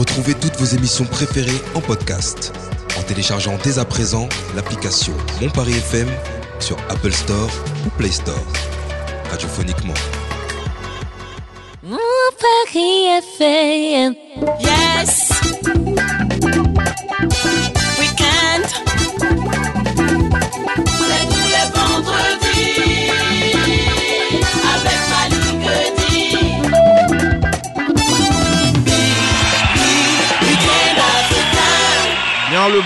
Retrouvez toutes vos émissions préférées en podcast en téléchargeant dès à présent l'application Mon Paris FM sur Apple Store ou Play Store. Radiophoniquement. Mon Paris FM. Yes.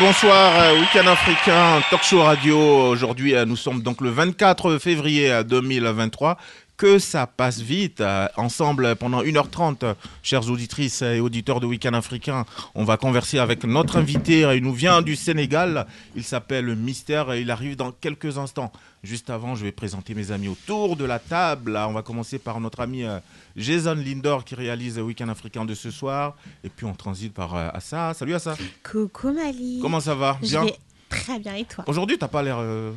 Bonsoir, euh, Week-end africain, talk show radio. Aujourd'hui, euh, nous sommes donc le 24 février euh, 2023. Que ça passe vite. euh, Ensemble, pendant 1h30, euh, chères auditrices et auditeurs de Week-end africain, on va converser avec notre invité. Il nous vient du Sénégal. Il s'appelle Mystère et il arrive dans quelques instants. Juste avant, je vais présenter mes amis autour de la table. On va commencer par notre ami euh, Jason Lindor qui réalise Week-end africain de ce soir. Et puis on transite par euh, Assa. Salut Assa. Coucou Mali. Comment ça va? Je Bien? vais très bien et toi? Aujourd'hui, t'as pas l'air. euh,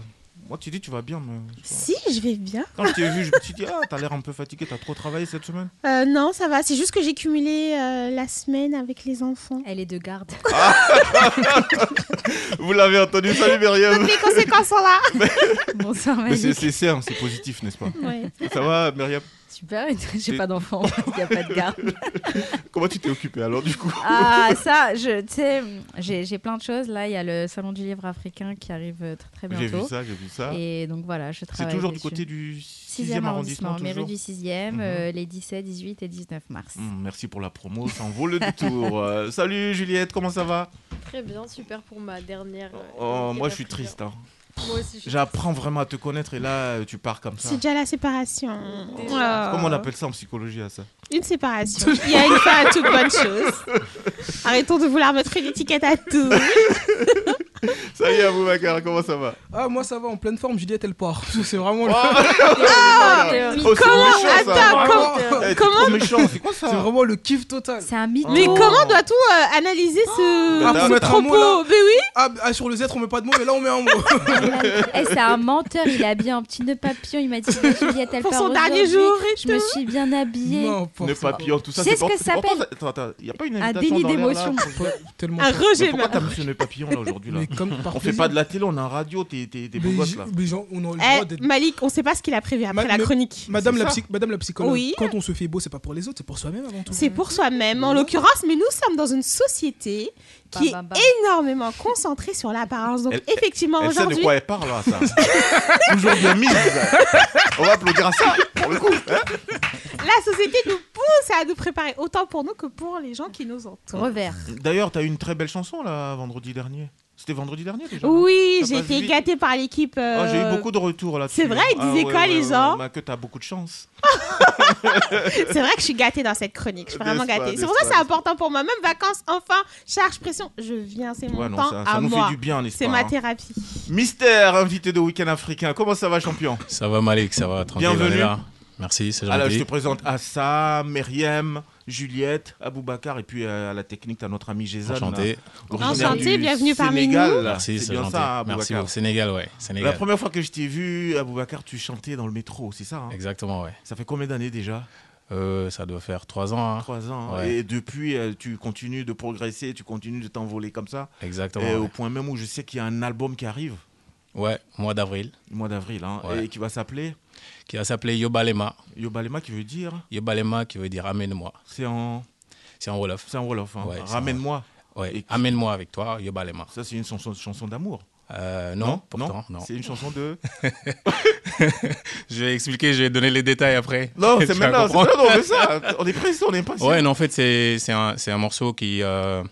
Moi, tu dis tu vas bien, mais. Si, je vais bien. Quand je t'ai vu, je me suis dit, ah, t'as l'air un peu fatigué, t'as trop travaillé cette semaine. Euh, non, ça va. C'est juste que j'ai cumulé euh, la semaine avec les enfants. Elle est de garde. Vous l'avez entendu, salut Myriam. Les conséquences sont là. Bonsoir Mais c'est c'est sain, c'est positif, n'est-ce pas? Ouais. Ça va, Myriam? Super, j'ai pas d'enfant, il n'y a pas de garde. Comment tu t'es occupé alors du coup? Ah, ça, je, tu sais, j'ai j'ai plein de choses. Là, il y a le Salon du livre africain qui arrive euh, très, très J'ai vu bientôt. ça, j'ai vu ça. Et donc voilà, je C'est travaille. toujours du côté du 6e 6e arrondissement. arrondissement, du 6e, Mhm. euh, les 17, 18 et 19 mars. Hum, merci pour la promo, ça en vaut le détour. Euh, salut Juliette, comment ça va? Très bien, super pour ma dernière. euh, Oh, Moi je suis triste. hein. J'apprends vraiment à te connaître et là tu pars comme ça. C'est déjà la séparation. Déjà. Oh. Comment on appelle ça en psychologie à ça Une séparation. Il y a une fin à toute bonne chose. Arrêtons de vouloir mettre une étiquette à tout. Salut Aboubacar, comment ça va Ah, moi ça va en pleine forme, Juliette elle part. C'est vraiment. le- Ah Oh, c'est comment. Attends, Vraiment. comment- Eh, c'est quoi ça C'est vraiment le kiff total. C'est un mythe. Mais Oh. comment doit-on euh, analyser ce, Ah, faut mettre un mot propos là. Mais oui. Ah, ah, sur le Z on met pas de mots, mais là on met un mot. Eh, c'est un menteur, il a bien un petit nœud papillon. Il m'a dit Juliette, elle Pour part son dernier jour et Je me suis bien habillée. Quoi. papillon, tout ça. C'est ce que ça s'appelle Attends, attends, y a pas une Un invitation là d'émotion. Un rejet. pourquoi t'as mis ce nœud papillon là aujourd'hui là Mais comme par On fait pas de la télé, on a un radio, t'es t'es- t'es beau gosse là. mais genre, on a le Eh, droit d'être. Malik, on sait pas ce qu'il a prévu après Ma- la mais- chronique. Madame c'est la, ça. psy- Madame la psychologue, Oui. quand on se fait beau, c'est pas pour les autres, c'est pour soi-même avant tout. C'est pour soi-même en l'occurrence, mais nous sommes dans une société qui Bam, bam, bam. est énormément concentrée sur l'apparence. Donc Elle- effectivement, Elle sait de aujourd'hui, quoi elle parle là, ça. Toujours bien mise. On va applaudir à ça pour le coup. hein. la société nous pousse à nous préparer autant pour nous que pour les gens qui nous entourent. Revers. D'ailleurs, t'as eu une très belle chanson là vendredi dernier. C'était vendredi dernier déjà Oui, j'ai été vite. gâtée par l'équipe. euh, Ah, J'ai eu beaucoup de retours là-dessus. c'est vrai, ils disaient quoi, les gens bah, Que t'as beaucoup de chance. C'est vrai que je suis gâtée dans cette chronique. Je suis vraiment gâtée. C'est pour ça que c'est important pour moi. Même vacances, enfin, charge, pression, je viens. C'est mon Ouais, non, temps ça, à ça nous moi. fait du bien, n'est-ce C'est ma hein? thérapie. Mystère, invité de Week-end africain. Comment ça va, champion? Ça va Malik, ça va, tranquille. Bienvenue. Merci, c'est Alors, je gentil. te présente Assa, Myriam, Juliette, Aboubacar et puis euh, à la technique, t'as notre ami Jason. Enchanté. originaire Enchanté, du bienvenue parmi Sénégal. nous. Merci, c'est bien gentil. ça, Merci Aboubacar. beaucoup. Sénégal, ouais. La Sénégal. première fois que je t'ai vu, Aboubacar, tu chantais dans le métro, c'est ça hein? Exactement, ouais. Ça fait combien d'années déjà? Euh, ça doit faire trois ans. hein. Trois ans. hein. Ouais. Et depuis, euh, tu continues de progresser, tu continues de t'envoler comme ça? Exactement. Et au point même où je sais qu'il y a un album qui arrive, Ouais, mois d'avril, au mois d'avril, hein, Ouais. et qui va s'appeler? Qui va s'appeler Yobalema. Yobalema, qui veut dire, Yobalema qui veut dire amène-moi. c'est en, C'est en Wolof. c'est en Wolof. hein. Ouais, Ramène-moi. Ouais. Qui- Amène-moi avec toi, Yobalema. Ça, c'est une chanson, chanson d'amour. Euh, non, pourtant, non. C'est une chanson de. Je vais expliquer, je vais donner les détails après. Non, c'est maintenant. c'est ça. On est pressé, on est impatient. Ouais, non, en fait, c'est c'est un, un morceau qui, euh,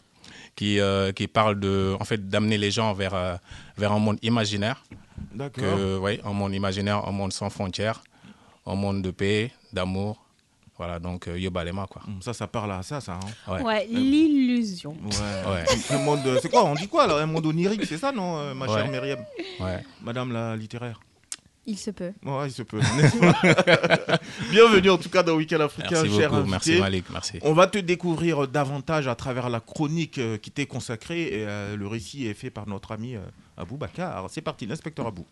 qui, euh, qui parle de, en fait, d'amener les gens vers, vers un monde imaginaire. D'accord. Que, ouais, un monde imaginaire, un monde sans frontières, un monde de paix, d'amour. Voilà, donc euh, Yobalema, quoi. Hum, Ça, ça parle à ça, ça. hein. Ouais. Ouais, l'illusion. Ouais. Ouais. Un monde, euh, c'est quoi On dit quoi là Un monde onirique, c'est ça, non, euh, ma chère Ouais. Myriam? Ouais. Madame la littéraire. Il se peut. Ouais, il se peut. n'est-ce pas Bienvenue en tout cas dans Week-end Africain, Merci cher beaucoup, invité. merci Malik, merci. On va te découvrir davantage à travers la chronique euh, qui t'est consacrée et euh, le récit est fait par notre ami euh, Abou Bakar. C'est parti, l'inspecteur Abou.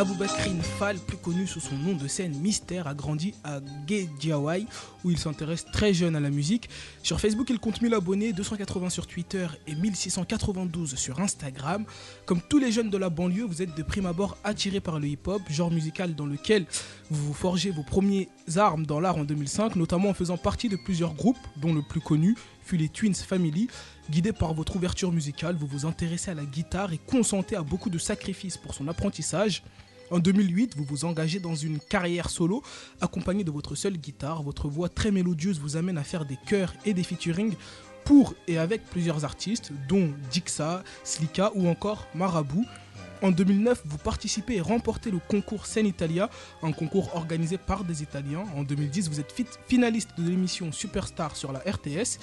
Aboubakrine Fall, plus connu sous son nom de scène Mystère, a grandi à Guédiawaye où il s'intéresse très jeune à la musique. Sur Facebook, il compte 1000 abonnés, 280 sur Twitter et 1692 sur Instagram. Comme tous les jeunes de la banlieue, vous êtes de prime abord attirés par le hip-hop, genre musical dans lequel vous vous forgez vos premiers armes dans l'art en 2005, notamment en faisant partie de plusieurs groupes, dont le plus connu fut les Twins Family. Guidé par votre ouverture musicale, vous vous intéressez à la guitare et consentez à beaucoup de sacrifices pour son apprentissage. En 2008, vous vous engagez dans une carrière solo, accompagné de votre seule guitare. Votre voix très mélodieuse vous amène à faire des chœurs et des featuring pour et avec plusieurs artistes, dont Dixa, Slika ou encore Marabout. En 2009, vous participez et remportez le concours Scène Italia, un concours organisé par des Italiens. En 2010, vous êtes finaliste de l'émission Superstar sur la RTS.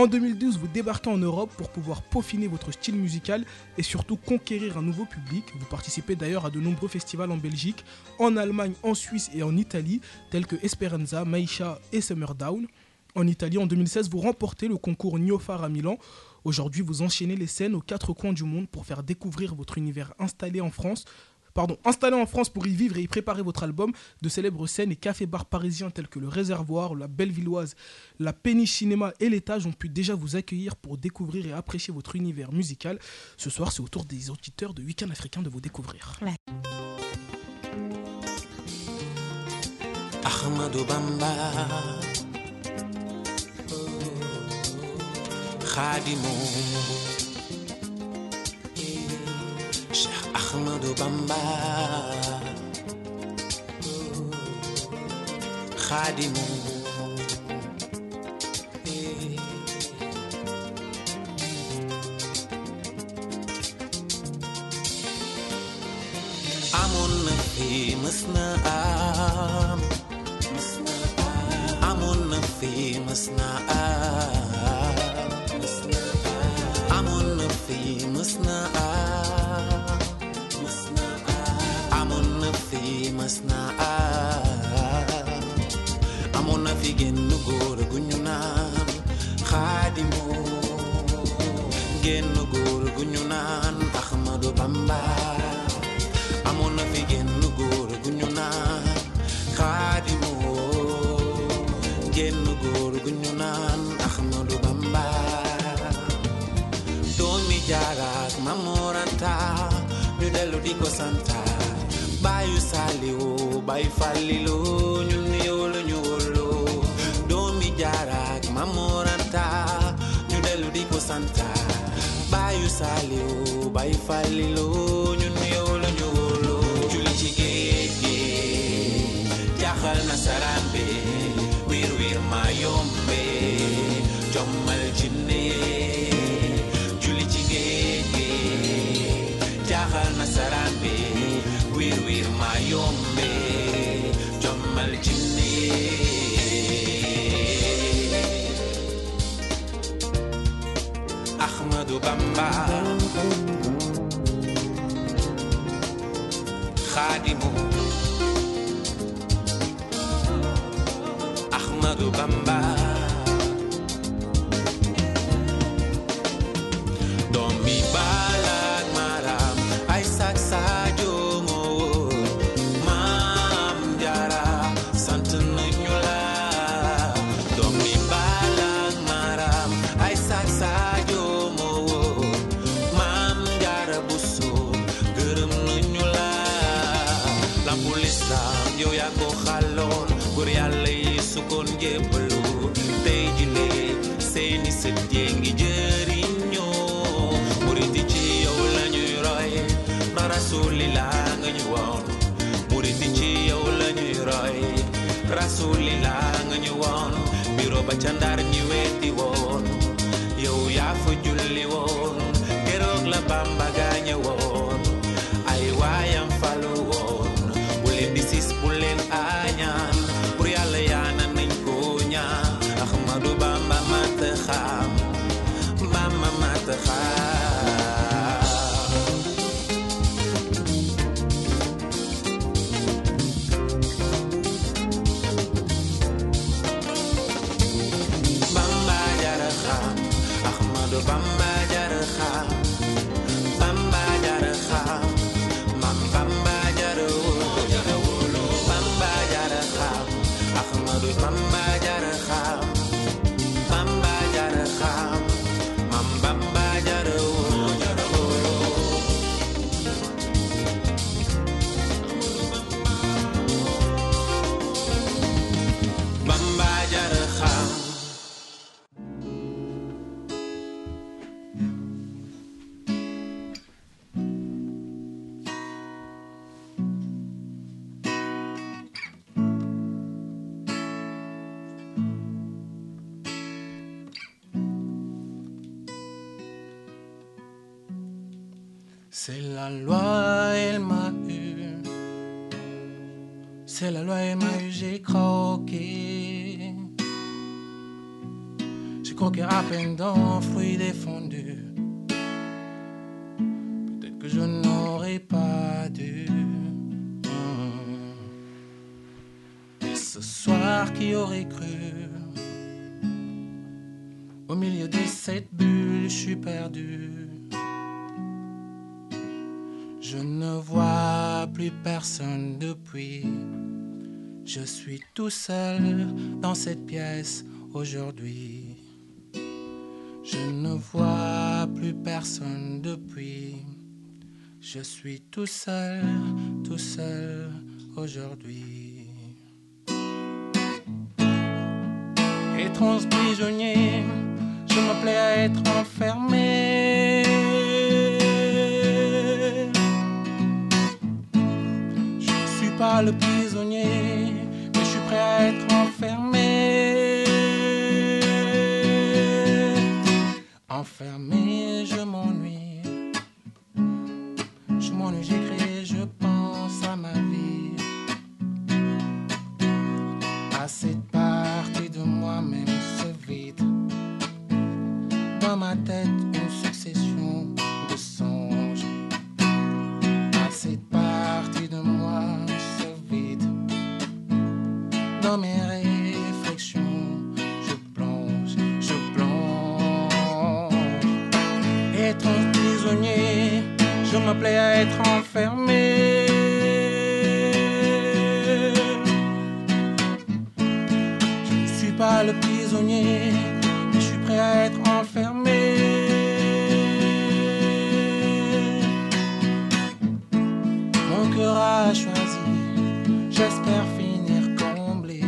En 2012, vous débarquez en Europe pour pouvoir peaufiner votre style musical et surtout conquérir un nouveau public. Vous participez d'ailleurs à de nombreux festivals en Belgique, en Allemagne, en Suisse et en Italie, tels que Esperanza, Maisha et Summer Down. En Italie, en 2016, vous remportez le concours Niofar à Milan. Aujourd'hui, vous enchaînez les scènes aux quatre coins du monde pour faire découvrir votre univers installé en France. Pardon, installé en France pour y vivre et y préparer votre album, de célèbres scènes et cafés-bars parisiens tels que le Réservoir, la Bellevilloise, la Péniche Cinéma et l'Étage ont pu déjà vous accueillir pour découvrir et apprécier votre univers musical. Ce soir, c'est au tour des auditeurs de Week-end africain de vous découvrir. Ahmadou Bamba Khadimou Ahmadou Bamba Khadimou amoon na fi mës na am amoon na fi mës na am go santa bayu sali o bayu fali lo nyuni olo nyolo domi jarak mamoranta nyudelu di go santa bayu sali o bayu fali lo. Plus personne depuis. Je suis tout seul dans cette pièce aujourd'hui. Je ne vois plus personne depuis. Je suis tout seul, tout seul aujourd'hui. Étrange prisonnier, je me plais à être enfermé. Pas le prisonnier, mais je suis prêt à être enfermé. Enfermé, je m'ennuie. Je m'ennuie, j'écris, je pense à ma vie. À cette partie de moi-même se vide. Dans ma tête, me plais à être enfermé. Je ne suis pas le prisonnier, mais je suis prêt à être enfermé. Mon cœur a choisi, j'espère finir comblé.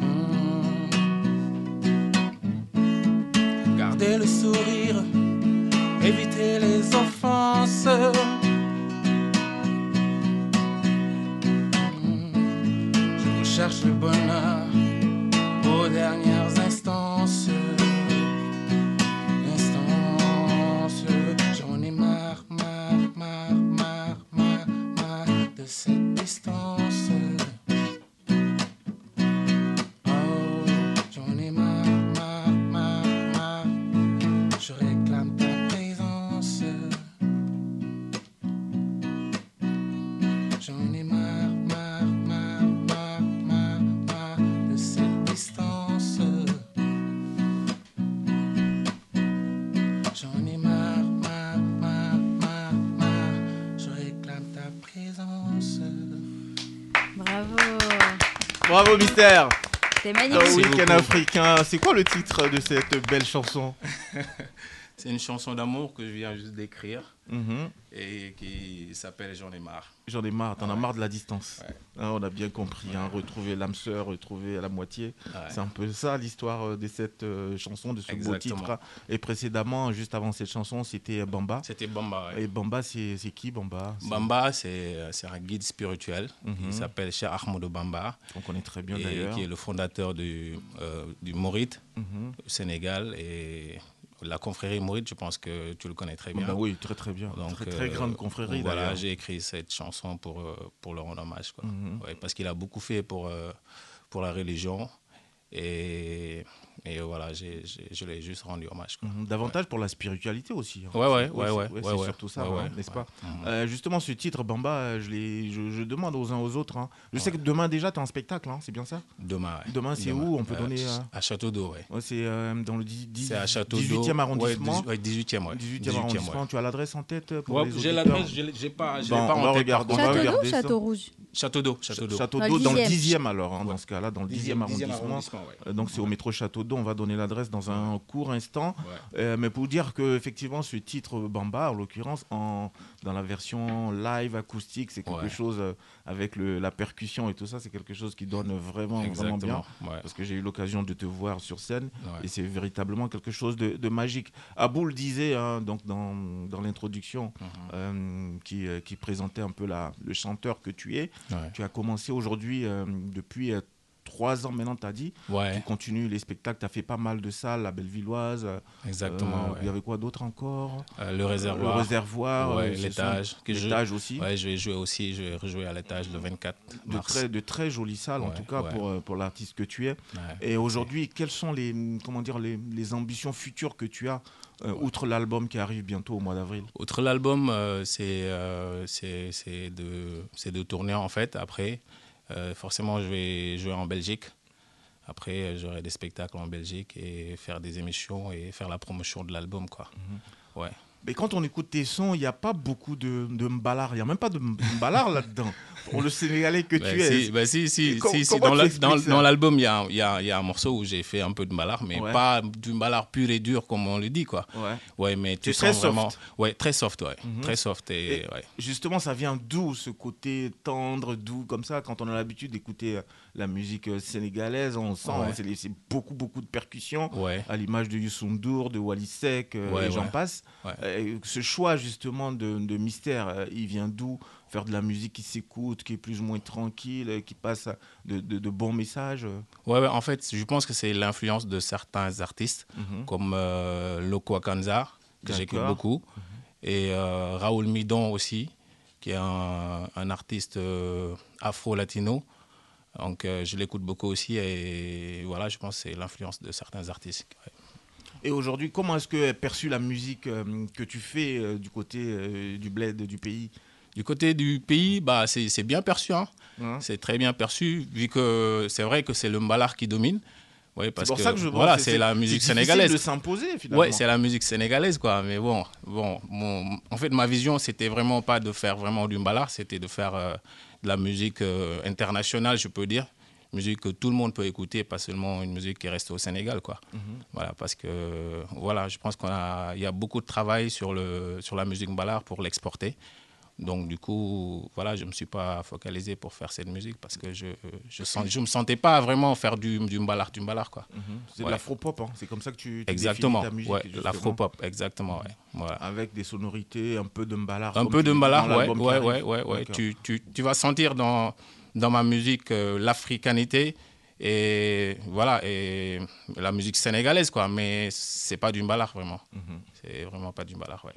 Hmm. Garder le sourire, Bravo, Mystère. C'est Dans magnifique. Week-end africain. C'est quoi le titre de cette belle chanson? C'est une chanson d'amour que je viens juste d'écrire Mhm. et qui s'appelle J'en ai marre. J'en ai marre, t'en as Ouais. marre de la distance. Ouais. Hein, on a bien compris, hein, retrouver l'âme sœur, retrouver la moitié. Ouais. C'est un peu ça l'histoire euh, de cette euh, chanson, de ce beau Exactement. titre. Et précédemment, juste avant cette chanson, c'était Bamba. C'était Bamba. Et Bamba, c'est qui Bamba? Bamba, c'est c'est un guide spirituel. Mhm. Il s'appelle Cheikh Ahmadou Bamba. On connaît très bien d'ailleurs. qui est le fondateur du, euh, du Mouride Mhm. au Sénégal. Et la confrérie Mouride, je pense que tu le connais très bien. Bah oui, très très bien. Donc, très, très euh, grande confrérie Voilà, j'ai écrit cette chanson pour, euh, pour le rendre hommage. Quoi. Mhm. Ouais, parce qu'il a beaucoup fait pour, euh, pour la religion. Et, et voilà, j'ai- j'ai- je l'ai juste rendu hommage. Quoi. Mhm, Davantage pour la spiritualité aussi. hein. Ouais, ouais, ouais, c'est- ouais, c'est ouais, ouais. surtout ça, Ouais, ouais, ouais, n'est-ce ouais. pas? Mhm. Euh, Justement, ce titre, Bamba, euh, je, je, je demande aux uns aux autres. hein. Je sais que demain déjà, tu as un spectacle, hein, c'est bien ça? Demain, ouais. Demain, c'est où? On peut Euh, donner. euh, À Château d'Eau, ouais. ouais, c'est euh, dans le dix- dix- C'est à Château 18e arrondissement. Ouais, 18e, ouais. 18e arrondissement. Tu as l'adresse en tête pour Ouais, les j'ai l'adresse, je l'ai- j'ai pas, je l'ai Bon, pas on en va tête, regarder. Château Rouge? Château d'eau, Château d'eau. Château Dans le d'eau dans le 10e. 10e alors, hein, dans ce cas-là, dans le 10e 10e arrondissement. arrondissement, ouais. Donc c'est au métro Château d'eau, on va donner l'adresse dans un court instant. Ouais. Euh, mais pour dire que effectivement ce titre Bamba, en l'occurrence, en, dans la version live acoustique, c'est quelque Ouais. chose euh, avec le, la percussion et tout ça, c'est quelque chose qui donne vraiment, vraiment bien. Ouais. Parce que j'ai eu l'occasion de te voir sur scène Ouais. et c'est véritablement quelque chose de, de magique. Abou le disait hein, donc dans, dans l'introduction Mhm. euh, qui, euh, qui présentait un peu la, le chanteur que tu es. Tu as commencé aujourd'hui, euh, depuis trois ans maintenant, tu as dit. Ouais. Tu continues les spectacles, tu as fait pas mal de salles, la Bellevilloise. euh, Exactement, euh, ouais. Il y avait quoi d'autre encore? Euh, le réservoir. Le réservoir. Ouais, l'étage. L'étage aussi. Ouais, je vais jouer aussi. Je vais rejouer à l'étage le 24 de mars. très, de très jolies salles, en tout cas, pour, pour l'artiste que tu es. Et aujourd'hui, quelles sont les, comment dire, les, les ambitions futures que tu as, euh, outre l'album qui arrive bientôt au mois d'avril? Outre l'album, c'est c'est de, c'est de tourner en fait. Après, Euh, forcément, je vais jouer en Belgique. Après, j'aurai des spectacles en Belgique et faire des émissions et faire la promotion de l'album. quoi. Mhm. Ouais. Mais quand on écoute tes sons, il n'y a pas beaucoup de, de mbalar. Il n'y a même pas de mbalar là-dedans. Pour le Sénégalais que Bah, tu es. si, bah, si, si, si, dans l'album, il y a, y, a, y a un morceau où j'ai fait un peu de mbalar, mais Ouais. pas du mbalar pur et dur comme on le dit. Quoi. Ouais. Ouais, mais tu C'est très sens vraiment. soft. Ouais, très soft, ouais. Mhm. Très soft. Et, Et ouais. Justement, ça vient d'où ce côté tendre, doux, comme ça Quand on a l'habitude d'écouter euh, la musique euh, sénégalaise, on sent Ouais. hein, c'est beaucoup, beaucoup de percussions, Ouais. à l'image de Youssou N'Dour, de Wally Seck, euh, Ouais, et j'en passe. Euh, ce choix justement de, de mystère, il vient d'où? Faire de la musique qui s'écoute, qui est plus ou moins tranquille, qui passe de, de- de bons messages? Ouais, en fait, je pense que c'est l'influence de certains artistes, Mhm. comme euh, Loco Akanza, que j'écoute beaucoup, et euh, Raoul Midon aussi, qui est un, un artiste euh, afro-latino. Donc, euh, je l'écoute beaucoup aussi, et voilà, je pense que c'est l'influence de certains artistes. ouais. Et aujourd'hui, comment est-ce que est perçue la musique euh, que tu fais euh, du côté du bled du pays? Du côté du pays, bah, c'est c'est bien perçu. hein. Hein? C'est très bien perçu, vu que c'est vrai que c'est le mbalar qui domine. Ouais, parce C'est pour ça que je vois, voilà, c'est- c'est la c'est musique sénégalaise. de s'imposer, finalement. Ouais, c'est la musique sénégalaise, quoi. Mais bon, bon, mon- en fait, ma vision, c'était vraiment pas de faire vraiment du mbalar, c'était de faire euh, de la musique euh, internationale, je peux dire. Musique que tout le monde peut écouter, pas seulement une musique qui reste au Sénégal, quoi. Mhm. Voilà, parce que, voilà, je pense qu'il y a beaucoup de travail sur, le, sur la musique mbalar pour l'exporter. Donc, du coup, voilà, je ne me suis pas focalisé pour faire cette musique parce que je je, sens, je me sentais pas vraiment faire du, du mbalar, du mbalar, quoi. Mhm. C'est de l'afro-pop, hein. c'est comme ça que tu, tu Exactement, ta musique. ouais, l'afro-pop, exactement, ouais. Voilà. Avec des sonorités, un peu de mbalar. Un peu de mbalar, ouais, ouais, ouais, ouais. Tu, tu, tu vas sentir dans, dans ma musique euh, l'africanité et voilà et la musique sénégalaise quoi, mais c'est pas du mbalar vraiment. Mhm. C'est vraiment pas du mbalar, ouais.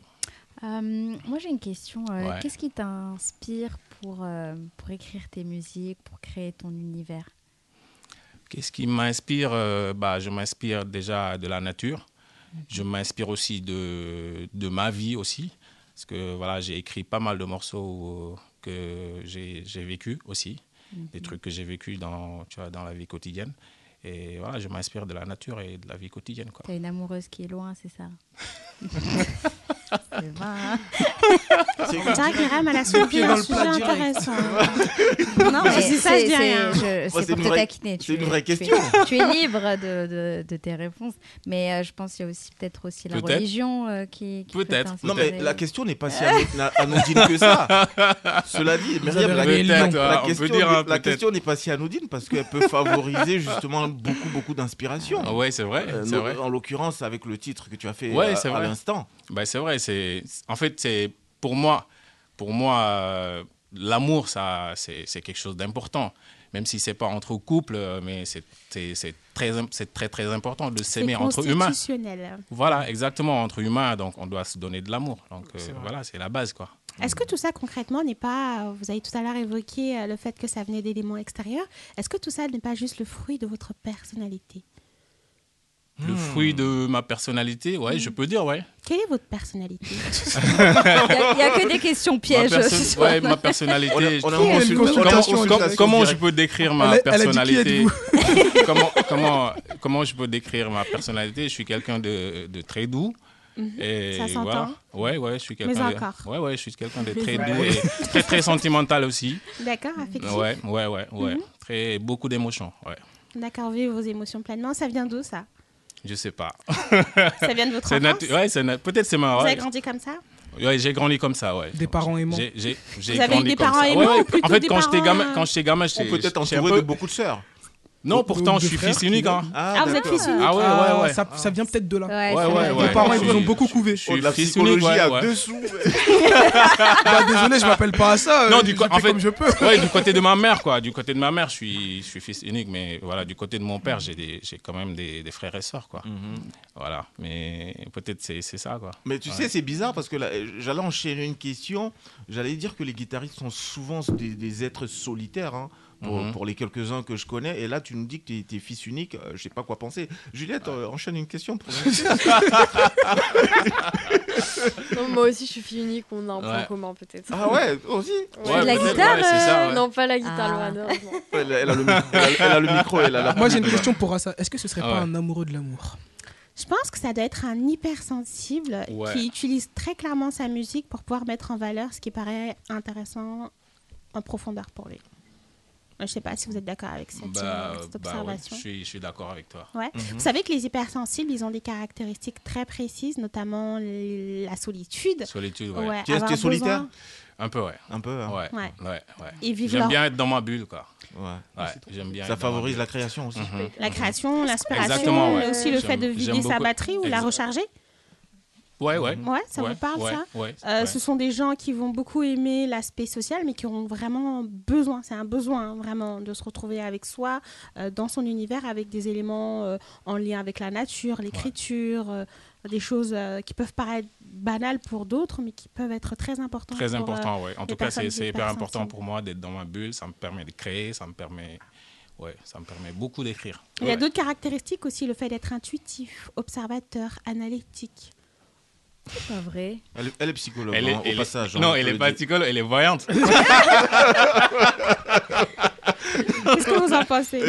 Euh, moi, j'ai une question. euh, Ouais. Qu'est-ce qui t'inspire pour, euh, pour écrire tes musiques, pour créer ton univers? Qu'est-ce qui m'inspire bah, Je m'inspire déjà de la nature. Je m'inspire aussi de, de ma vie aussi. Parce que voilà, j'ai écrit pas mal de morceaux que j'ai vécu aussi. Des trucs que j'ai vécu dans, tu vois, dans la vie quotidienne. Et voilà, je m'inspire de la nature et de la vie quotidienne. Quoi. T'as une amoureuse qui est loin, c'est ça? On dirait que Myriam, elle a soulevé un sujet intéressant. Non, mais c'est ça, je dis rien. C'est c'est pour te vraie- taquiner. c'est une vraie tu es- question. Tu es libre de, de, de tes réponses. Mais euh, je pense qu'il y a aussi peut-être aussi la religion euh, qui, qui peut Peut-être. Non, mais la question n'est pas si ano- anodine que ça. Cela dit, Myriam, la, question, hein, la question n'est pas si anodine parce qu'elle peut favoriser justement beaucoup, beaucoup d'inspiration. Ah ouais, c'est vrai, Euh, c'est no- vrai. En l'occurrence, avec le titre que tu as fait à l'instant. Bah, c'est vrai, c'est en fait c'est pour moi pour moi euh, l'amour ça c'est quelque chose d'important même si c'est pas entre couples euh, mais c'est très c'est très très important de s'aimer entre humains. constitutionnel. Voilà, exactement entre humains donc on doit se donner de l'amour. Donc euh, voilà, c'est la base quoi. Est-ce que tout ça concrètement n'est pas, vous avez tout à l'heure évoqué le fait que ça venait d'éléments extérieurs, est-ce que tout ça n'est pas juste le fruit de votre personnalité? Le fruit de ma personnalité, ouais, je peux dire ouais. Quelle est votre personnalité? Il n'y a, il y a que des questions Ma, pièges. perso- ce soir. ouais, ma personnalité. On a- je- on a comment, une je peux décrire ma Elle a- elle a dit qui personnalité? êtes-vous? Comment, comment, comment je peux décrire ma personnalité? Je suis quelqu'un de, de très doux. Et Ça s'entend. voilà. Ouais, ouais, je suis quelqu'un. de-. Ouais, ouais, je suis quelqu'un de très doux et très très sentimental aussi. D'accord, affectif Ouais, ouais, ouais, ouais. Mhm. Très beaucoup d'émotions. Ouais. D'accord, vivre vos émotions pleinement. Ça vient d'où ça? Je sais pas. Ça vient de votre C'est enfance ouais, peut-être c'est ma. Vous avez grandi comme ça Ouais, j'ai grandi comme ça, ouais. Des parents aimants. J'ai, Vous avez eu grandi des comme parents ça. aimants Ouais, En fait, des quand j'étais parents, gamin, euh, quand j'étais gamin, j'étais, peut être j'étais un entouré peu- de beaucoup de sœurs. Non, pourtant, je suis fils unique. Hein. Ah, vous êtes fils unique Ah ouais, ouais, ouais. Ça, ça vient peut-être de là. Ouais, Ouais, ouais. Mes parents, ils ont suis- beaucoup couvé. Je Oh, de suis la fils psychologie unique, ouais, à ouais. dessous. Bah, désolé, je m'appelle pas à ça. Non, euh, du fais en fait- comme je peux. Ouais, du côté de ma mère, quoi. Du côté de ma mère, je suis, je suis fils unique, mais voilà, du côté de mon père, j'ai des- j'ai quand même des, des frères et sœurs, quoi. Voilà, mais peut-être c'est c'est ça, quoi. Mais tu Ouais. sais, c'est bizarre parce que j'allais enchaîner une question. J'allais dire que les guitaristes sont souvent des, des êtres solitaires. hein, pour, Mhm. pour les quelques-uns que je connais. Et là, tu nous dis que tu es, fils unique. euh, je sais pas quoi penser. Juliette, euh, enchaîne une question pour Non, moi aussi, je suis fille unique, on a un point Ouais. commun peut-être. Ah ouais, aussi Ouais, de la guitare ouais, c'est ça, euh, ouais. Non, pas la guitare, Ah. elle, elle a le, mi- elle a- elle a le micro. Elle a la Moi, j'ai une question pour Assa. Est-ce que ce serait Ah pas un amoureux de l'amour? Je pense que ça doit être un hypersensible Ouais. qui utilise très clairement sa musique pour pouvoir mettre en valeur ce qui paraît intéressant en profondeur pour lui. Je ne sais pas si vous êtes d'accord avec cette, Bah, euh, bah ouais, observation. je suis, je suis d'accord avec toi. Ouais. Mhm. Vous savez que les hypersensibles, ils ont des caractéristiques très précises, notamment la solitude. Solitude, ouais. Ouais, Tu es- tu es avoir solitaire? Un peu, ouais. Un peu, hein. Ouais, Ouais. ouais, ouais. Et vivre J'aime leur- bien être dans ma bulle, quoi. Ouais. Ouais, j'aime bien. Ça favorise la création aussi. Mhm. La création, l'inspiration, Exactement, ouais. mais aussi le fait de vider sa batterie ou la recharger. Ouais, ouais. Ouais, ça vous parle, ouais, ça ouais, Euh, ouais. Ce sont des gens qui vont beaucoup aimer l'aspect social, mais qui ont vraiment besoin, c'est un besoin hein, vraiment de se retrouver avec soi, euh, dans son univers, avec des éléments euh, en lien avec la nature, l'écriture, des choses qui peuvent paraître banales pour d'autres, mais qui peuvent être très importantes. Très important, ouais. En tout cas, c'est hyper important pour moi d'être dans ma bulle. Ça me permet de créer, ça me permet, ouais, ça me permet beaucoup d'écrire. Il y a Ouais. d'autres caractéristiques aussi, le fait d'être intuitif, observateur, analytique. C'est pas vrai. Elle, est- elle est psychologue, Elle est- hein, elle au est- passage. hein, non, on elle est le pas psychologue, elle est voyante. Qu'est-ce que vous en pensez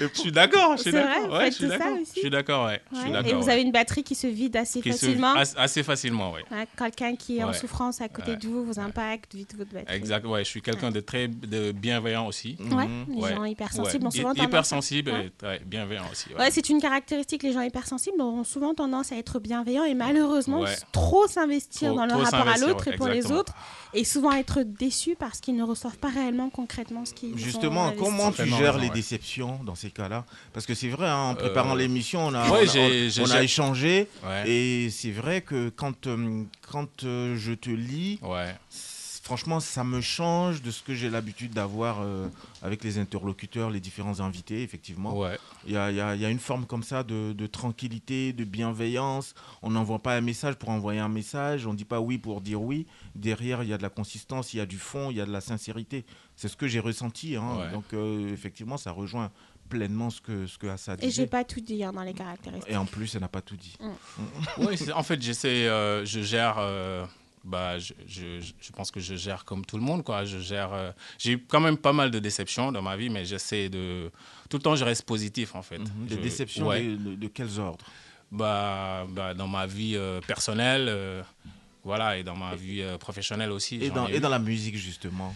Je suis d'accord, je suis C'est d'accord. Ouais, je suis d'accord. aussi Je suis d'accord, ouais. Et vous ouais. avez une batterie qui se vide assez Qui se- facilement. as- Assez facilement, ouais. Ouais, Quelqu'un qui est en souffrance à côté Ouais. de vous vous impacte vite votre batterie. Exact, ouais, je suis quelqu'un de très de bienveillant aussi. Ouais, les gens hypersensibles ont souvent tendance à- Hypersensible et bienveillant aussi. ouais. C'est une caractéristique. Les gens hypersensibles ont souvent tendance à être bienveillants et malheureusement trop s'investir dans leur rapport à l'autre et pour les autres et souvent être déçus parce qu'ils ne reçoivent pas réellement concrètement ce qu'ils Justement, investi. Comment tu gères raison, les ouais. déceptions dans ces cas-là? Parce que c'est vrai, hein, en préparant Euh, l'émission, on a, ouais, on a- on échangé. Ouais. Et c'est vrai que quand, euh, quand euh, je te lis, franchement, ça me change de ce que j'ai l'habitude d'avoir euh, avec les interlocuteurs, les différents invités, effectivement. Ouais. Il y a, il y a- il y a une forme comme ça de, de tranquillité, de bienveillance. On n'envoie pas un message pour envoyer un message. On ne dit pas oui pour dire oui. Derrière, il y a de la consistance, il y a du fond, il y a de la sincérité. C'est ce que j'ai ressenti. hein. Ouais. Donc, euh, effectivement, ça rejoint pleinement ce que, ce que Assa Et j'ai pas tout dit hein, dans les caractéristiques. Et en plus, elle n'a pas tout dit. Mm. Ouais, c'est- en fait, j'essaie, euh, je gère. euh, bah, je, je, je pense que je gère comme tout le monde, quoi. Je gère. euh, j'ai eu quand même pas mal de déceptions dans ma vie, mais j'essaie de. Tout le temps, je reste positif, en fait. Des Je- déceptions ouais. de, de- de quels ordres? Bah, bah, dans ma vie euh, personnelle, euh, voilà, et dans ma vie euh, professionnelle aussi. et dans, et dans la musique, justement?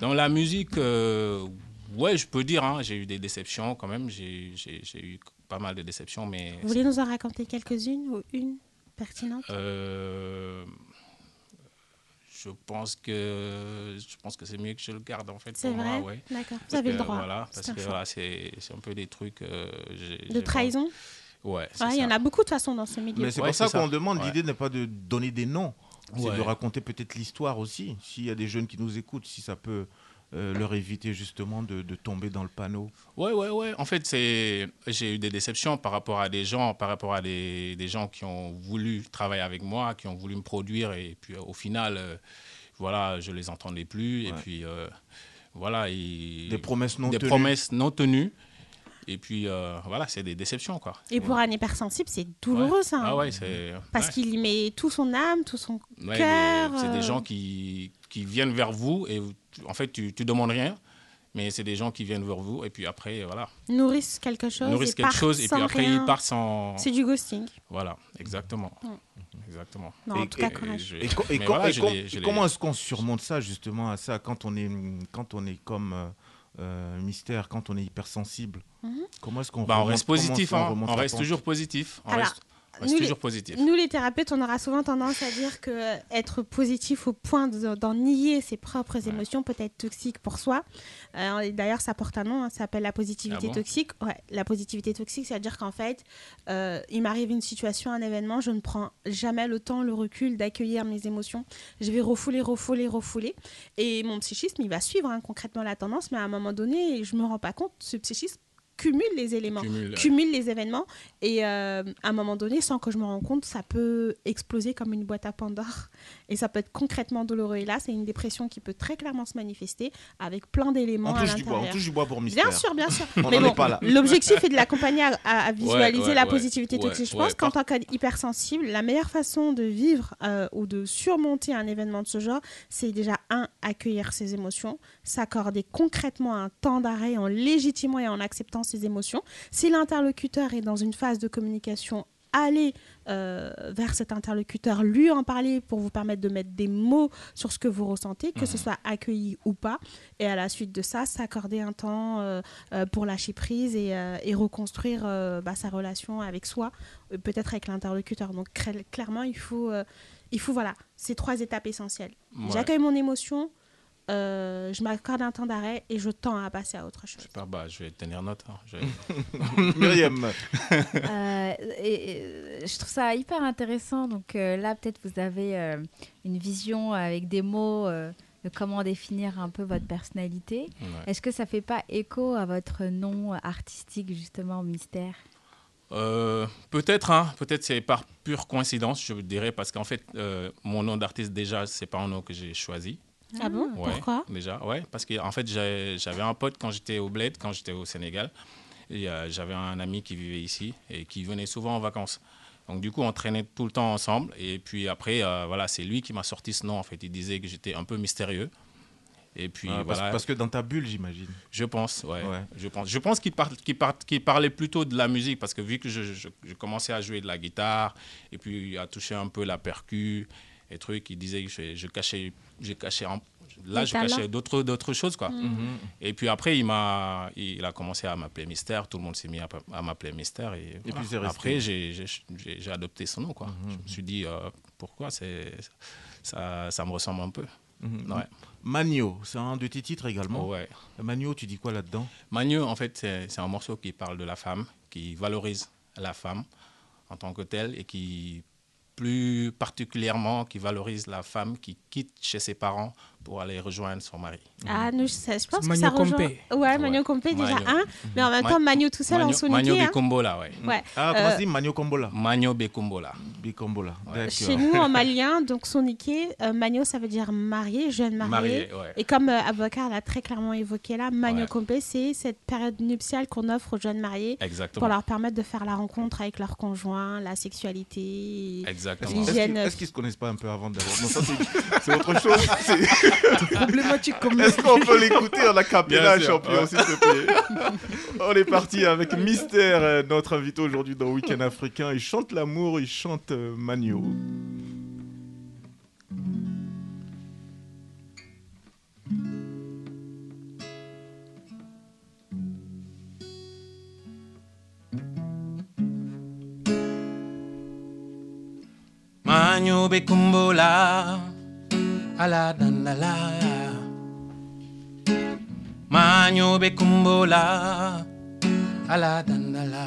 Dans la musique, euh, ouais, je peux dire, hein, j'ai eu des déceptions quand même. J'ai j'ai- j'ai eu pas mal de déceptions, mais. Vous voulez nous en raconter quelques-unes ou une pertinente? Euh, je pense que je pense que c'est mieux que je le garde en fait C'est pour vrai? moi, ouais. D'accord, vous avez le droit. Voilà, C'est parce un que voilà, c'est c'est un peu des trucs. euh, De trahison? Pas- Ouais. Ouais, Il y en a beaucoup de façon dans ce milieu. Mais c'est Ouais, pour ça qu'on demande, Ouais. l'idée n'est pas de donner des noms, c'est Ouais. de raconter peut-être l'histoire aussi. S'il y a des jeunes qui nous écoutent, si ça peut euh, leur éviter justement de, de tomber dans le panneau. Ouais, ouais, ouais. En fait, c'est j'ai eu des déceptions par rapport à des gens, par rapport à des, des gens qui ont voulu travailler avec moi, qui ont voulu me produire, et puis euh, au final, euh, voilà, je les entendais plus, et puis euh, voilà, et- Des promesses non des tenues. promesses non tenues, et puis euh, voilà, c'est des déceptions quoi. Et pour un hypersensible, c'est douloureux Ouais. ça. hein. Ah ouais, c'est Parce ouais. qu'il y met tout son âme, tout son Ouais, cœur. C'est des gens qui, qui viennent vers vous et vous- en fait, tu, tu demandes rien, mais c'est des gens qui viennent vers vous et puis après, voilà. nourrissent quelque chose. nourrissent quelque chose et puis après, rien. ils partent sans. C'est du ghosting. Voilà, exactement. Exactement. Non, en tout cas, courage. je- Et, voilà, je et comment est-ce qu'on surmonte ça justement à ça quand on est, quand on est comme euh, euh, mystère, quand on est hypersensible? Mhm. Comment est-ce qu'on Bah, on reste positif, hein. on reste toujours positif. On Alors, reste, Reste nous, toujours les, positif. nous, les thérapeutes, on aura souvent tendance à dire que euh, être positif au point de- d'en nier ses propres émotions peut être toxique pour soi. Euh, D'ailleurs, ça porte un nom, hein, ça s'appelle la positivité Ah bon? toxique. Ouais, la positivité toxique, c'est-à-dire qu'en fait, euh, il m'arrive une situation, un événement, je ne prends jamais le temps, le recul d'accueillir mes émotions. Je vais refouler, refouler, refouler. Et mon psychisme, il va suivre hein, concrètement la tendance, mais à un moment donné, je me rends pas compte, ce psychisme cumule les éléments, Cumule, les événements et euh, à un moment donné, sans que je me rende compte, ça peut exploser comme une boîte à Pandore et ça peut être concrètement douloureux. Et là, c'est une dépression qui peut très clairement se manifester avec plein d'éléments On à touche du bois, on touche du bois pour Mystère. Bien sûr, bien sûr. On Mais bon, pas là. l'objectif est de l'accompagner à, à- à visualiser ouais, la ouais, positivité toxique. Je pense qu'en tant qu'hypersensible, la meilleure façon de vivre euh, ou de surmonter un événement de ce genre, c'est déjà un accueillir ses émotions, s'accorder concrètement un temps d'arrêt en légitimant et en acceptant ses émotions. Si l'interlocuteur est dans une phase de communication aller euh, vers cet interlocuteur, lui en parler pour vous permettre de mettre des mots sur ce que vous ressentez, que ce soit accueilli ou pas. Et à la suite de ça, s'accorder un temps euh, euh, pour lâcher prise et, euh, et reconstruire bah, sa relation avec soi, peut-être avec l'interlocuteur. Donc clairement, il faut, il faut voilà, ces trois étapes essentielles. Ouais. J'accueille mon émotion, euh, je m'accorde un temps d'arrêt et je tends à passer à autre chose. Super, bah, je vais tenir note. hein. Je vais- Myriam. Euh, et- et, je trouve ça hyper intéressant. Donc euh, là, peut-être vous avez euh, une vision avec des mots euh, de comment définir un peu votre personnalité. Ouais. Est-ce que ça fait pas écho à votre nom artistique justement, Mystère? Euh, peut-être, hein, peut-être c'est par pure coïncidence, je dirais, parce qu'en fait, euh, mon nom d'artiste déjà, c'est pas un nom que j'ai choisi. Ah bon? Ouais, Pourquoi? Déjà, ouais, parce qu'en fait, j'ai- j'avais un pote quand j'étais au Bled, quand j'étais au Sénégal. Et euh, j'avais un ami qui vivait ici et qui venait souvent en vacances. Donc du coup, on traînait tout le temps ensemble. Et puis après, euh, voilà, c'est lui qui m'a sorti ce nom. En fait, il disait que j'étais un peu mystérieux. Et puis Ah, parce, voilà. parce que dans ta bulle, j'imagine. Je pense, ouais. Ouais. Je pense, je pense qu'il par- qu'il par- qu'il parlait plutôt de la musique parce que vu que je, je- je commençais à jouer de la guitare et puis à toucher un peu la percu et trucs, il disait que je, je cachais, je cachais un- là je talents. cachais d'autres d'autres choses quoi. Mhm. Et puis après il m'a, il a commencé à m'appeler Mystère, tout le monde s'est mis à, à m'appeler Mystère et, voilà. puis après j'ai j'ai- j'ai- j'ai adopté son nom quoi. Je me suis dit euh, pourquoi c'est ça, ça me ressemble un peu. Ouais. Magno, c'est un de tes titres également. Ouais. Magno, tu dis quoi là-dedans? Magno, en fait, c'est c'est un morceau qui parle de la femme, qui valorise la femme en tant que telle et qui, plus particulièrement, qui valorise la femme qui quitte chez ses parents pour aller rejoindre son mari. Ah, nous, je, sais- je pense que Magno ça rejoint. Compé. Ouais, Magno Compé, déjà Magno. un. Mais en même temps, Magno tout seul en Magno- soniqué. Magno hein. Bekumbola, ouais. Ouais. Ah, comment Euh, ça dit Magno Kombola? Bekumbola, d'accord. Chez nous, en malien, donc soniqué, euh, Magno, ça veut dire marié, jeune marié. Marié, ouais. Et comme euh, Avocat l'a très clairement évoqué là, Magno Ouais. Compé, c'est cette période nuptiale qu'on offre aux jeunes mariés Exactement. pour leur permettre de faire la rencontre avec leur conjoint, la sexualité, Exactement. Est-ce qu'ils l'hygiène. est-ce qu'ils se connaissent pas un peu avant d'avoir Non, ça c'est c'est autre chose. C'est problématique comme Est-ce qu'on peut l'écouter en acapella, champion, ouais. s'il te plaît On est parti avec Mystère, euh, notre invité aujourd'hui dans Week-end africain. Il chante l'amour, il chante euh, Magno. Manyo aladandala manyo la la,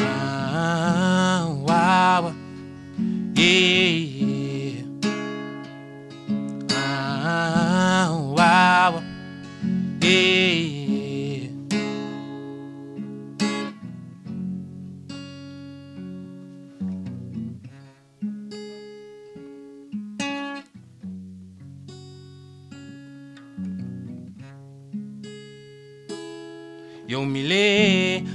ah, wow. Yeah.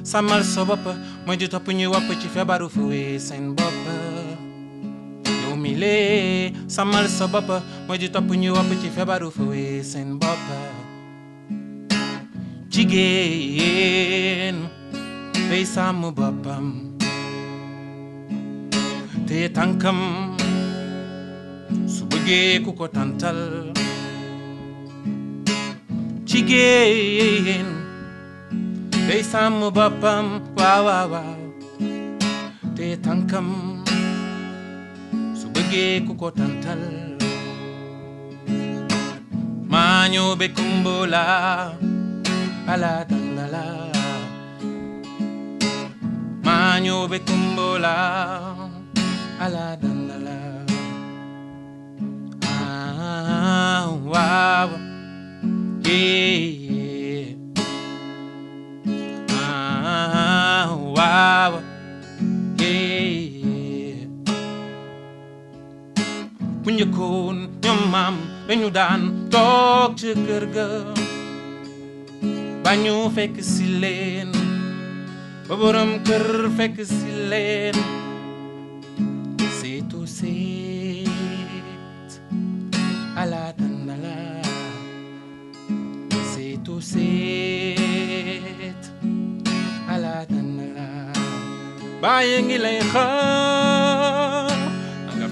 Lee sàmmal sa bopp mooy di topp ñuy wopp ci feebaru fuwee seen bopp yow mi lee sa mooy di topp te tànkam su bëggee tàntal jigéen Desam bapam wow wow wow Te tankam. Subege kukotantal Manyo bekumbola. Ala tandala. Manyo bekumbola. Ala tandala. Ah wow Yeah. Bu njëkkoon ñoom maam dañu daan toog ci kër ga ba ñu fekk leen ba borom kër fekk si leen seetu seet ala dandala seetu seet ala dandala bàyyi ngi lay xaar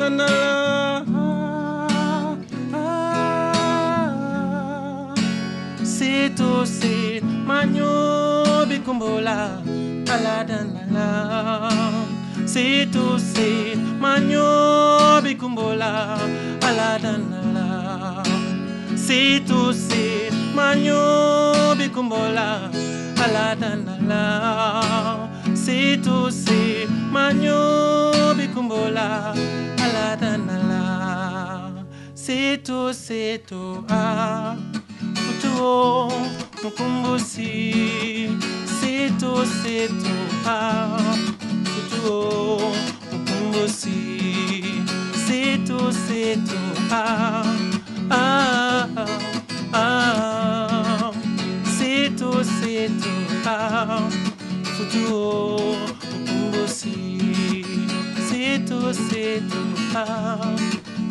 ala dandala Sito sit manyo bikumbola ala dandala Sito sit manyo bikumbola ala dandala Sito sit manyo bikumbola ala dandala Sito sit manyo bikumbola ala dandala Sito sito ah Futuo mukumbusi. Sito sito ah Futuo mukumbusi. Sito sito ah ah ah Sito sito ah Futuo mukumbusi Sito sito ah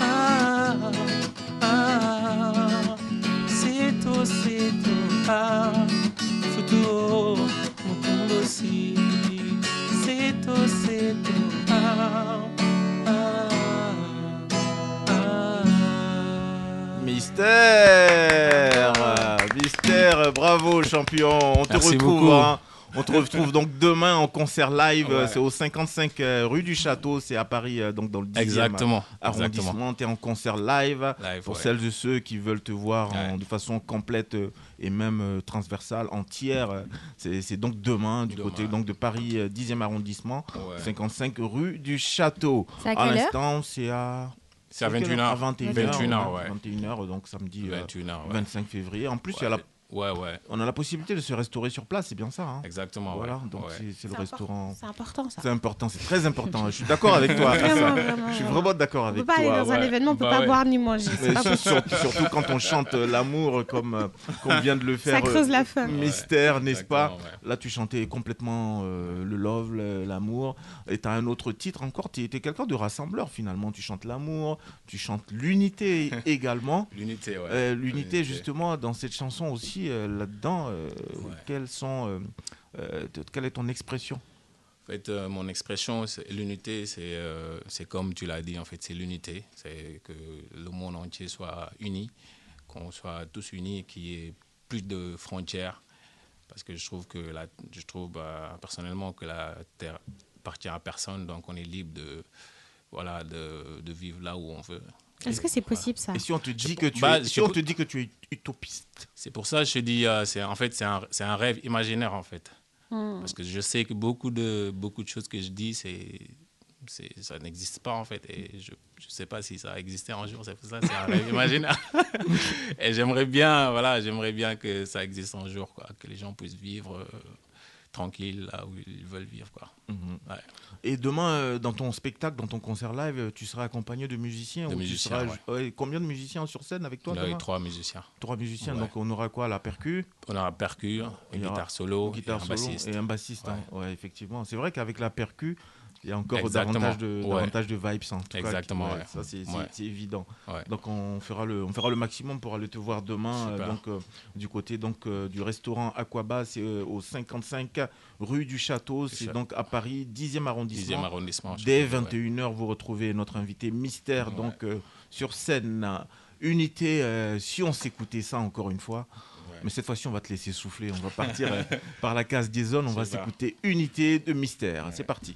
ah ah. Sito sito ah. Futuo mukumbusi Sito sito ah Mystère Mystère, bravo champion. On te Merci retrouve beaucoup. hein. On te retrouve donc demain en concert live, Ouais. c'est au 55 euh, rue du Château, c'est à Paris, euh, donc dans le 10e Exactement, arrondissement. Tu es en concert live, Live, pour ouais. celles et ceux qui veulent te voir en- de façon complète euh, et même euh, transversale, entière. euh, C'est donc demain du côté donc de Paris euh, 10e arrondissement, 55 rue du Château. À l'instant, c'est à C'est à quelle 21 heure heures. À 21h. 21 ouais. 21h, donc samedi euh, 21 heures, ouais. 25 février. En plus, il y a la Ouais, ouais. on a la possibilité de se restaurer sur place, c'est bien ça. hein Exactement, ouais. Voilà, donc Ouais. c'est- le restaurant. C'est important ça. C'est important, c'est très important. Je suis d'accord avec toi. Vraiment, vraiment, Je suis vraiment. d'accord On avec peut pas toi. aller dans un événement, on peut Bah pas ouais. boire ni manger. Pas surtout, quand on chante l'amour comme euh, comme vient de le faire. Ça creuse euh, la faim. Mystère, n'est-ce pas Là, tu chantais complètement euh, le love, l'amour. Et tu as un autre titre encore. Tu étais quelqu'un de rassembleur finalement. Tu chantes l'amour, tu chantes l'unité également. L'unité, ouais. Euh, L'unité, justement, dans cette chanson aussi, euh, là-dedans, euh, quelles sont, euh, quelle est ton expression? En fait, euh, mon expression, c'est- l'unité, c'est euh, comme tu l'as dit, en fait, c'est l'unité. C'est que le monde entier soit uni, qu'on soit tous unis, qu'il y ait plus de frontières. Parce que je trouve que la, je trouve bah, personnellement que la terre appartient à personne, donc on est libre de, voilà, de, de vivre là où on veut. Est-ce que c'est possible ça Et si on te dit que tu Bah, es, si on te dit que tu es utopiste C'est pour ça que je te dis, euh, c'est en fait, c'est un, c'est un rêve imaginaire en fait. Hmm. Parce que je sais que beaucoup de, beaucoup de choses que je dis, c'est, c'est, ça n'existe pas en fait. Et je ne sais pas si ça a existé un jour, c'est pour ça que c'est un rêve imaginaire. et j'aimerais bien, voilà, j'aimerais bien que ça existe un jour, quoi, que les gens puissent vivre euh, tranquilles, là où ils veulent vivre. Quoi. Mhm. Ouais. Et demain, euh, dans ton spectacle, dans ton concert live, tu seras accompagné de musiciens De ou tu musiciens, seras- ouais, Combien de musiciens sur scène avec toi demain trois musiciens. Trois musiciens, donc on aura quoi La percu On aura percu, une aura guitare solo, une guitare et un bassiste. et un bassiste. hein. Effectivement. C'est vrai qu'avec la percu, il y a encore Exactement. davantage de, Ouais. davantage de vibes. En tout cas, Exactement, qui- ouais. Ça, c'est Ouais. évident. Donc, on fera, le, on fera le maximum pour aller te voir demain. euh, donc, euh, du côté donc, euh, du restaurant Aquaba, c'est au 55 rue du Château. C'est donc à Paris, 10e arrondissement. 10e arrondissement, Dès Château, ouais. 21h, vous retrouvez notre invité mystère donc, sur scène. Unité, si on s'écoutait ça encore une fois. Mais cette fois-ci, on va te laisser souffler. On va partir par la case des zones. On va s'écouter Unité de Mystère. C'est parti.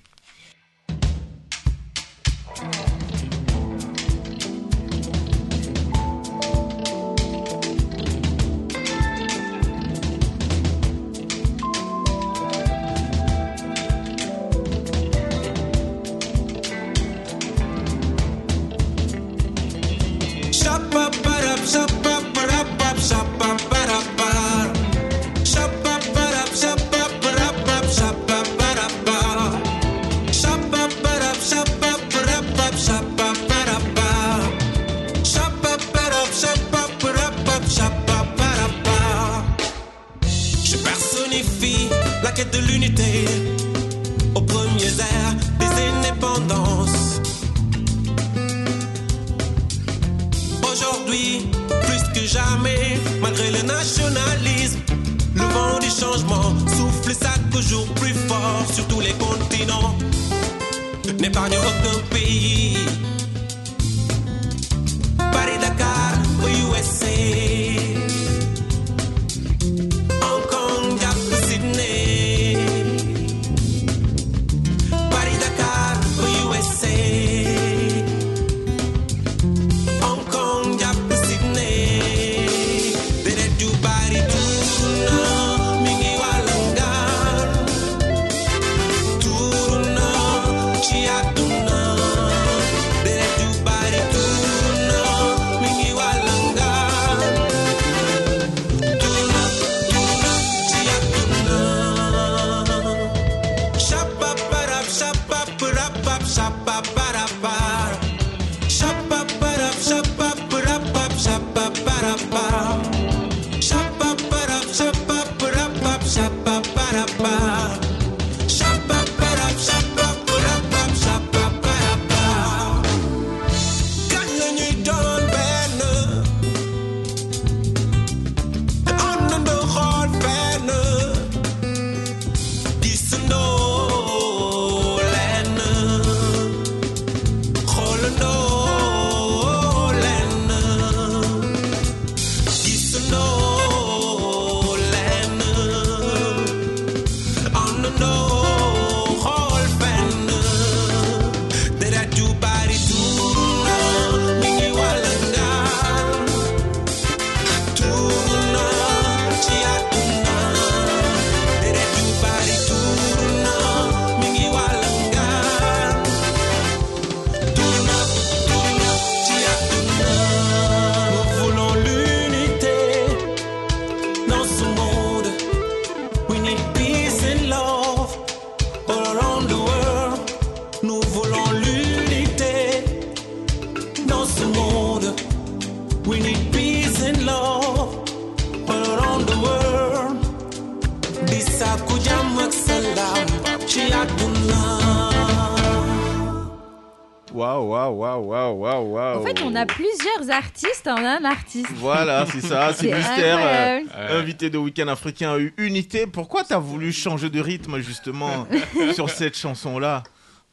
en un artiste. Voilà, c'est ça, c'est Mystère, incroyable. euh, invité de Week-end africain U- Unité. Pourquoi tu as voulu changer de rythme justement sur cette chanson-là?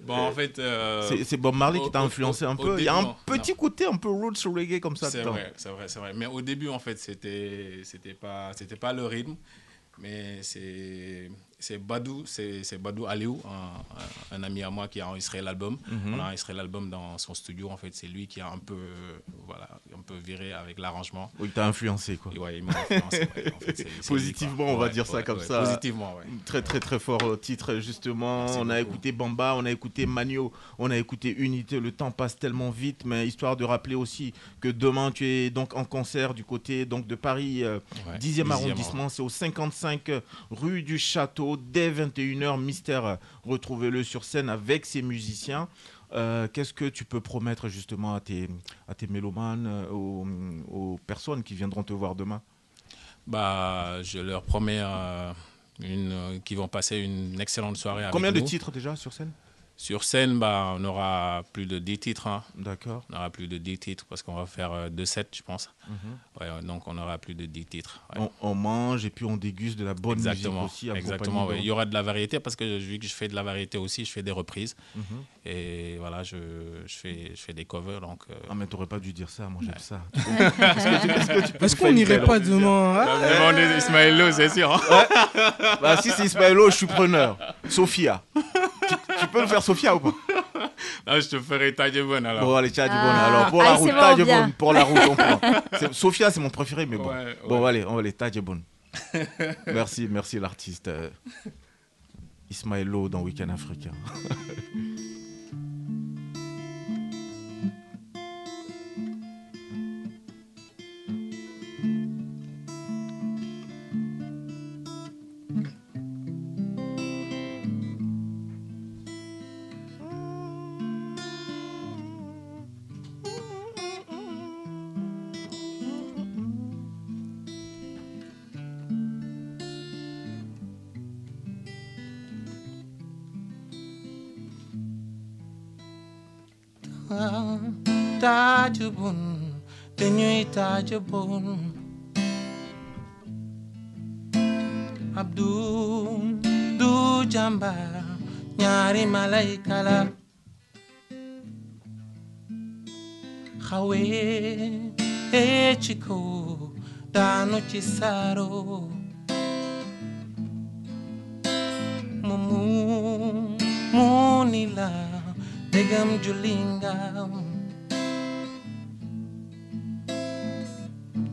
Bon, en fait. euh, C'est- Bob Marley qui t'a au- influencé un au peu. Il y a un petit côté un peu roots reggae comme ça C'est vrai, c'est vrai, c'est vrai. Mais au début, en fait, c'était, c'était pas, c'était pas le rythme, mais c'est c'est Badou, c'est Badou Aliou, un, ami à moi qui a enregistré l'album. Mhm. On a enregistré l'album dans son studio. En fait, c'est lui qui a un peu, euh, voilà, un peu viré avec l'arrangement. Oui, t'as influencé quoi. Ouais, il m'a influencé. ouais. En fait, c'est- c'est lui, Positivement, on va Ouais, dire ça comme ça. Positivement, ouais. Très très très fort euh, titre justement. Merci on a écouté Bamba, on a écouté Magno, on a écouté Unité. Le temps passe tellement vite, mais histoire de rappeler aussi que demain tu es donc en concert du côté donc de Paris, euh, Ouais, 10e dixième, arrondissement. C'est au 55 rue du Château dès 21h. Mystère, euh, retrouvez-le sur scène avec ses musiciens. Euh, Qu'est-ce que tu peux promettre justement à tes, à tes mélomanes, euh, aux, aux personnes qui viendront te voir demain? Bah, je leur promets euh, une, euh, qu'ils vont passer une excellente soirée avec Combien de titres déjà sur scène? Sur scène, bah, on aura plus de 10 titres. hein. D'accord. On aura plus de 10 titres parce qu'on va faire euh, deux sets, je pense. Mhm. Ouais, donc on aura plus de 10 titres. ouais. On, on mange et puis on déguste de la bonne Exactement, musique aussi. exactement ouais. Il y aura de la variété parce que vu que je fais de la variété aussi, je fais des reprises. Mhm. Et voilà, je, je, fais, je fais des covers. Donc, euh, Ah mais t'aurais pas dû dire ça, moi j'aime ça. Est-ce qu'on n'irait pas demain hein Demandez Ismaëlo, c'est sûr. hein. Bah si c'est Ismaëlo, je suis preneur. Sophia. Tu, peux le faire Sophia ou pas je te ferai taille bonne alors. Bon allez, tiens, du bon. Ah. Alors pour la Ah, route, bon. Pour la route, on prend. C'est- Sophia, c'est mon préféré, mais bon. Ouais, Bon allez, on va aller, taille bonne. merci, merci l'artiste. euh, Ismaëlo dans Week-end africain. dañuy taajubun abdu du jàmbaar ñaari malayka la xawe ee ci kaw daanu ci saaro dégam julingam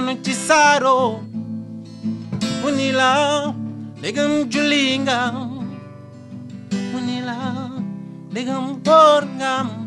mfano chisaro munila legam julinga munila legam porngam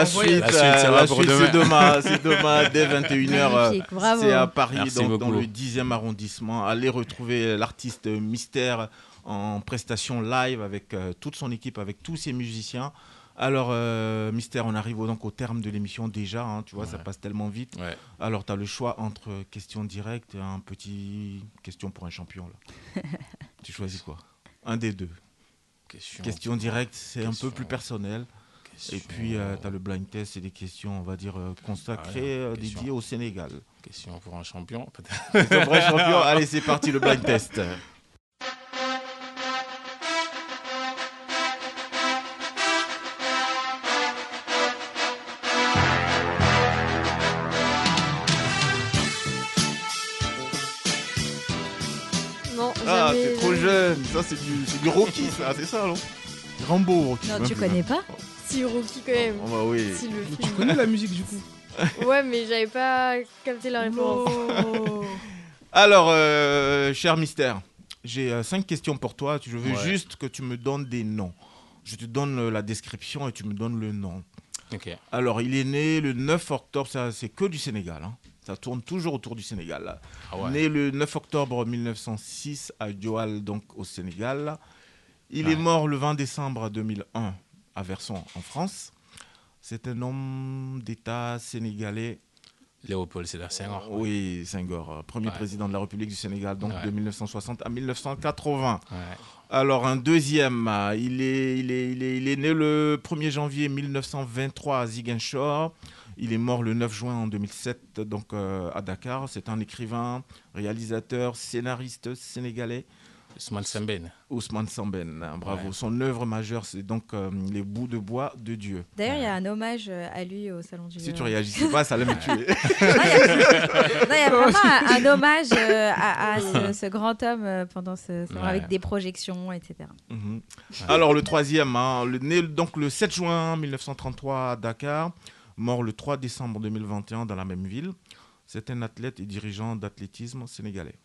La Ça suite, envoie. La suite, euh, ça va la suite, c'est demain, c'est demain dès 21h. Magnifique, bravo. C'est à Paris, donc dans le 10e arrondissement. Allez retrouver l'artiste Mystère en prestation live avec euh, toute son équipe, avec tous ses musiciens. Alors, euh, Mystère, on arrive au- donc au terme de l'émission déjà. hein, tu vois, ça passe tellement vite. Ouais. Alors, tu as le choix entre question directe et un petit question pour un champion. Là. tu choisis quoi? Un des deux. Question, Question directe, c'est un peu plus personnel. Question- Et puis, tu as le blind test, c'est des questions, on va dire, euh, consacrées, Ah euh, question. dédiées au Sénégal. Question pour un champion, peut-être. C'est un vrai champion. Allez, c'est parti, le blind test. Non, Ah, t'es trop jeune. Ça, c'est du, c'est du Rocky, ça, c'est ça, non? Rambo, Rocky. Non, tu connais pas? Si Rocky quand même. Oh, bah oui. Si le Tu connais la musique du coup Ouais, mais j'avais pas capté la référence. Alors, euh, cher mystère, j'ai euh, cinq questions pour toi. Je veux Ouais. juste que tu me donnes des noms. Je te donne euh, la description et tu me donnes le nom. Ok. Alors, il est né le 9 octobre, ça c'est que du Sénégal. hein. Ça tourne toujours autour du Sénégal. Ah ouais. Né le 9 octobre 1906 à Joal, donc au Sénégal. Il Ouais. est mort le 20 décembre 2001 à Verson, en France. C'est un homme d'État sénégalais. Léopold Sédar Senghor. Oui, Senghor, euh, premier Ouais. président de la République du Sénégal, donc Ouais. de 1960 à 1980. Ouais. Alors, un deuxième, euh, il est, il, est, il, est, il est né le 1er janvier 1923 à Ziguinchor. Il est mort le 9 juin en 2007 donc, euh, à Dakar. C'est un écrivain, réalisateur, scénariste sénégalais. Ousmane Sembène. Ousmane Samben, hein, bravo. Ouais. Son œuvre majeure, c'est donc euh, Les bouts de bois de Dieu. D'ailleurs, il y a un hommage euh, à lui au Salon du Si tu réagissais pas, ça allait me tuer. Il y a- vraiment un, un hommage euh, à, à ce, ce grand homme euh, pendant ce salon, Ouais. avec des projections, etc. Mhm. Alors le troisième, hein, le, né donc le 7 juin 1933 à Dakar, mort le 3 décembre 2021 dans la même ville. C'est un athlète et dirigeant d'athlétisme sénégalais.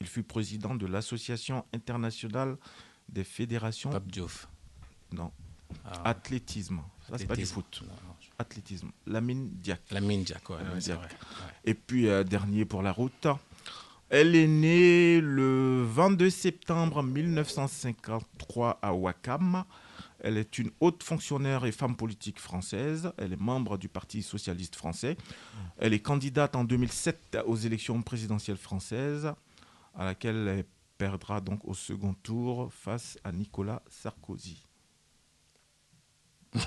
Il fut président de l'Association internationale des fédérations. Pape Diouf. Non. Ah. Athlétisme. Ça, c'est pas du foot. Athlétisme. Lamine Diak. Lamine Diak, ouais, Lamine Diak. vrai, ouais. Et puis, euh, dernier pour la route. Elle est née le 22 septembre 1953 à Wakam. Elle est une haute fonctionnaire et femme politique française. Elle est membre du Parti socialiste français. Elle est candidate en 2007 aux élections présidentielles françaises, à laquelle elle perdra donc au second tour face à Nicolas Sarkozy.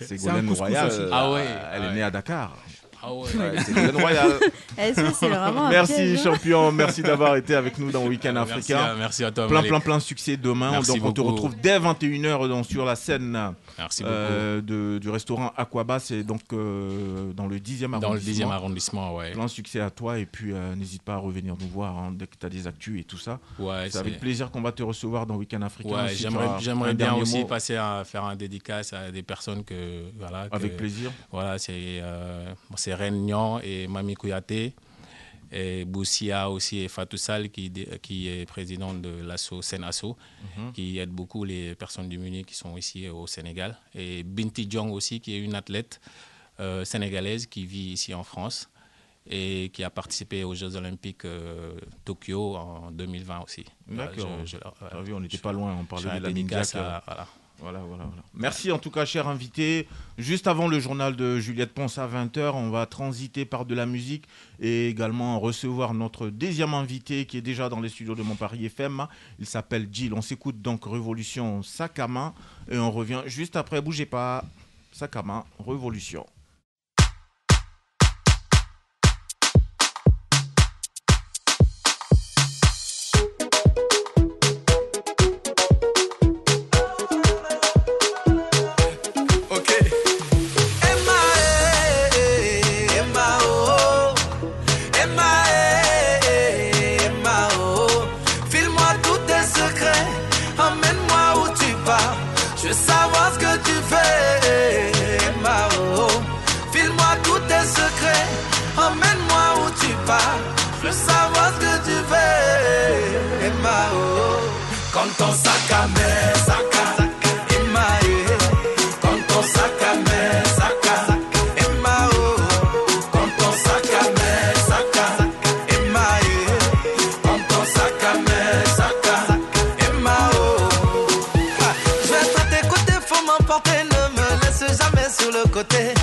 Ségolène Royal, euh, Ah ouais, elle est ouais. née à Dakar. Ah ouais. Ouais, Royal. C'est un Merci piège, hein. champion, merci d'avoir été avec nous dans Week-end Merci africain. à- merci à toi, Plein Malik. plein plein de succès demain. Merci donc on te retrouve dès 21h donc, sur la scène Merci euh, de- du restaurant Aquaba, c'est donc euh, dans le 10e arrondissement. Dans le 10e arrondissement, ouais. Plein de succès à toi et puis euh, n'hésite pas à revenir nous voir hein, dès que tu as des actus et tout ça. Ouais, c'est avec plaisir qu'on va te recevoir dans Week-end africain. Ouais, j'aimerais, bien aussi mot. passer à faire un dédicace à des personnes que voilà. que- Avec plaisir. Voilà, c'est euh, Reine Nyan et Mami Kouyaté et Boussia aussi et Fatou Sall qui est président de l'asso Senasso Mhm. qui aide beaucoup les personnes démunies qui sont ici au Sénégal et Binti Diong aussi qui est une athlète euh, sénégalaise qui vit ici en France et qui a participé aux Jeux Olympiques euh, Tokyo en 2020 aussi. D'accord. vu, on n'était pas loin, on parlait de la dédicace Ninja, à- euh, voilà. Voilà, voilà, voilà. Merci en tout cas, cher invité. Juste avant le journal de Juliette Ponce à 20h, on va transiter par de la musique et également recevoir notre deuxième invité qui est déjà dans les studios de Montparis FM. Il s'appelle Jill. On s'écoute donc Révolution main et on revient juste après. Bougez pas. Main, Révolution. Jamais